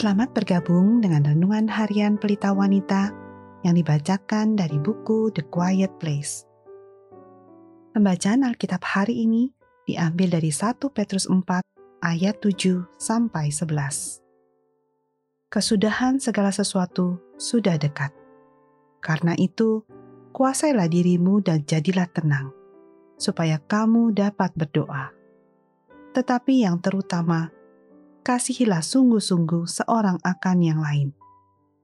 Selamat bergabung dengan renungan harian Pelita Wanita yang dibacakan dari buku The Quiet Place. Pembacaan Alkitab hari ini diambil dari 1 Petrus 4 ayat 7 sampai 11. Kesudahan segala sesuatu sudah dekat. Karena itu, kuasailah dirimu dan jadilah tenang, supaya kamu dapat berdoa. Tetapi yang terutama, kasihilah sungguh-sungguh seorang akan yang lain,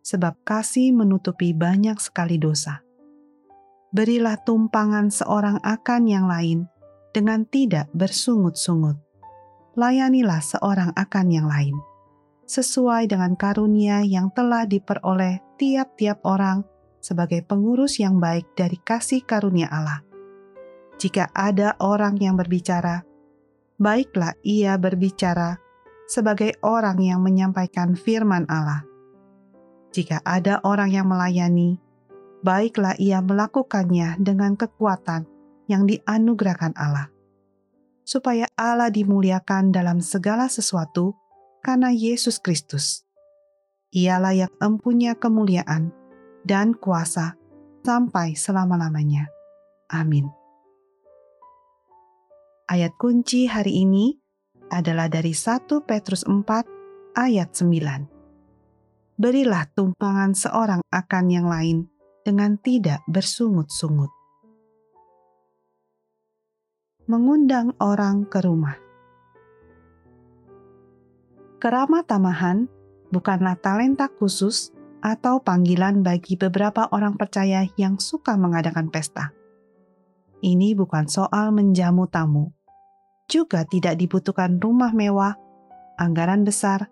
sebab kasih menutupi banyak sekali dosa. Berilah tumpangan seorang akan yang lain dengan tidak bersungut-sungut. Layanilah seorang akan yang lain, sesuai dengan karunia yang telah diperoleh tiap-tiap orang sebagai pengurus yang baik dari kasih karunia Allah. Jika ada orang yang berbicara, baiklah ia berbicara sebagai orang yang menyampaikan firman Allah. Jika ada orang yang melayani, baiklah ia melakukannya dengan kekuatan yang dianugerahkan Allah, supaya Allah dimuliakan dalam segala sesuatu karena Yesus Kristus. Ialah yang empunya kemuliaan dan kuasa sampai selama-lamanya. Amin. Ayat kunci hari ini adalah dari 1 Petrus 4 ayat 9. Berilah tumpangan seorang akan yang lain dengan tidak bersungut-sungut. Mengundang orang ke rumah. Keramah tamahan bukanlah talenta khusus atau panggilan bagi beberapa orang percaya yang suka mengadakan pesta. Ini bukan soal menjamu tamu, juga tidak dibutuhkan rumah mewah, anggaran besar,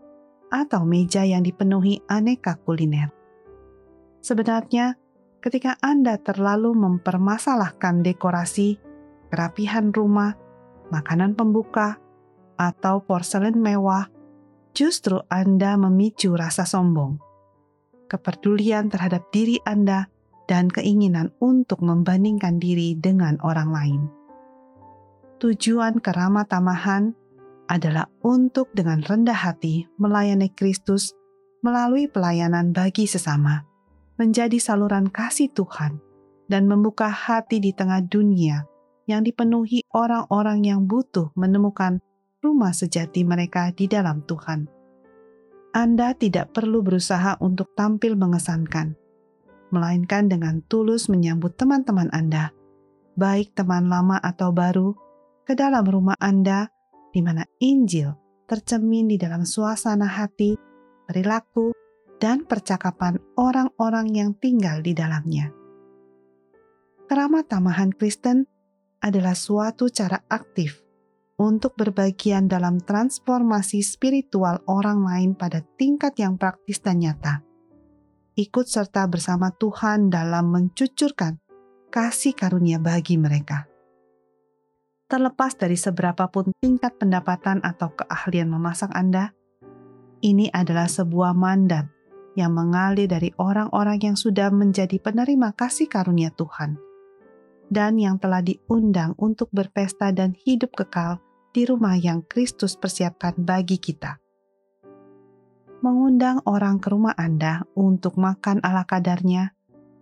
atau meja yang dipenuhi aneka kuliner. Sebenarnya, ketika Anda terlalu mempermasalahkan dekorasi, kerapihan rumah, makanan pembuka, atau porselen mewah, justru Anda memicu rasa sombong, kepedulian terhadap diri Anda, dan keinginan untuk membandingkan diri dengan orang lain tujuan keramat tamahan adalah untuk dengan rendah hati melayani Kristus melalui pelayanan bagi sesama, menjadi saluran kasih Tuhan, dan membuka hati di tengah dunia yang dipenuhi orang-orang yang butuh menemukan rumah sejati mereka di dalam Tuhan. Anda tidak perlu berusaha untuk tampil mengesankan, melainkan dengan tulus menyambut teman-teman Anda, baik teman lama atau baru, ke dalam rumah Anda, di mana Injil tercemin di dalam suasana hati, perilaku, dan percakapan orang-orang yang tinggal di dalamnya. Keramat tamahan Kristen adalah suatu cara aktif untuk berbagian dalam transformasi spiritual orang lain pada tingkat yang praktis dan nyata. Ikut serta bersama Tuhan dalam mencucurkan kasih karunia bagi mereka terlepas dari seberapapun tingkat pendapatan atau keahlian memasak Anda, ini adalah sebuah mandat yang mengalir dari orang-orang yang sudah menjadi penerima kasih karunia Tuhan dan yang telah diundang untuk berpesta dan hidup kekal di rumah yang Kristus persiapkan bagi kita. Mengundang orang ke rumah Anda untuk makan ala kadarnya,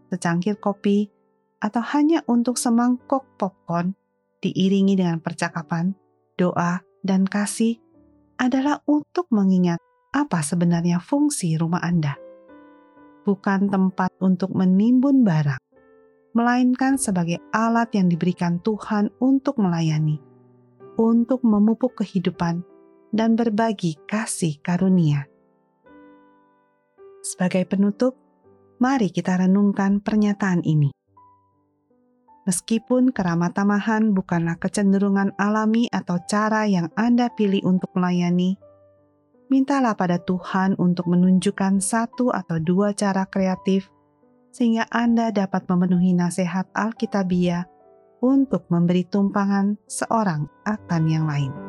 secangkir kopi, atau hanya untuk semangkok popcorn diiringi dengan percakapan, doa, dan kasih adalah untuk mengingat apa sebenarnya fungsi rumah Anda. Bukan tempat untuk menimbun barang, melainkan sebagai alat yang diberikan Tuhan untuk melayani, untuk memupuk kehidupan, dan berbagi kasih karunia. Sebagai penutup, mari kita renungkan pernyataan ini. Meskipun keramatamahan bukanlah kecenderungan alami atau cara yang Anda pilih untuk melayani, mintalah pada Tuhan untuk menunjukkan satu atau dua cara kreatif sehingga Anda dapat memenuhi nasihat Alkitabiah untuk memberi tumpangan seorang akan yang lain.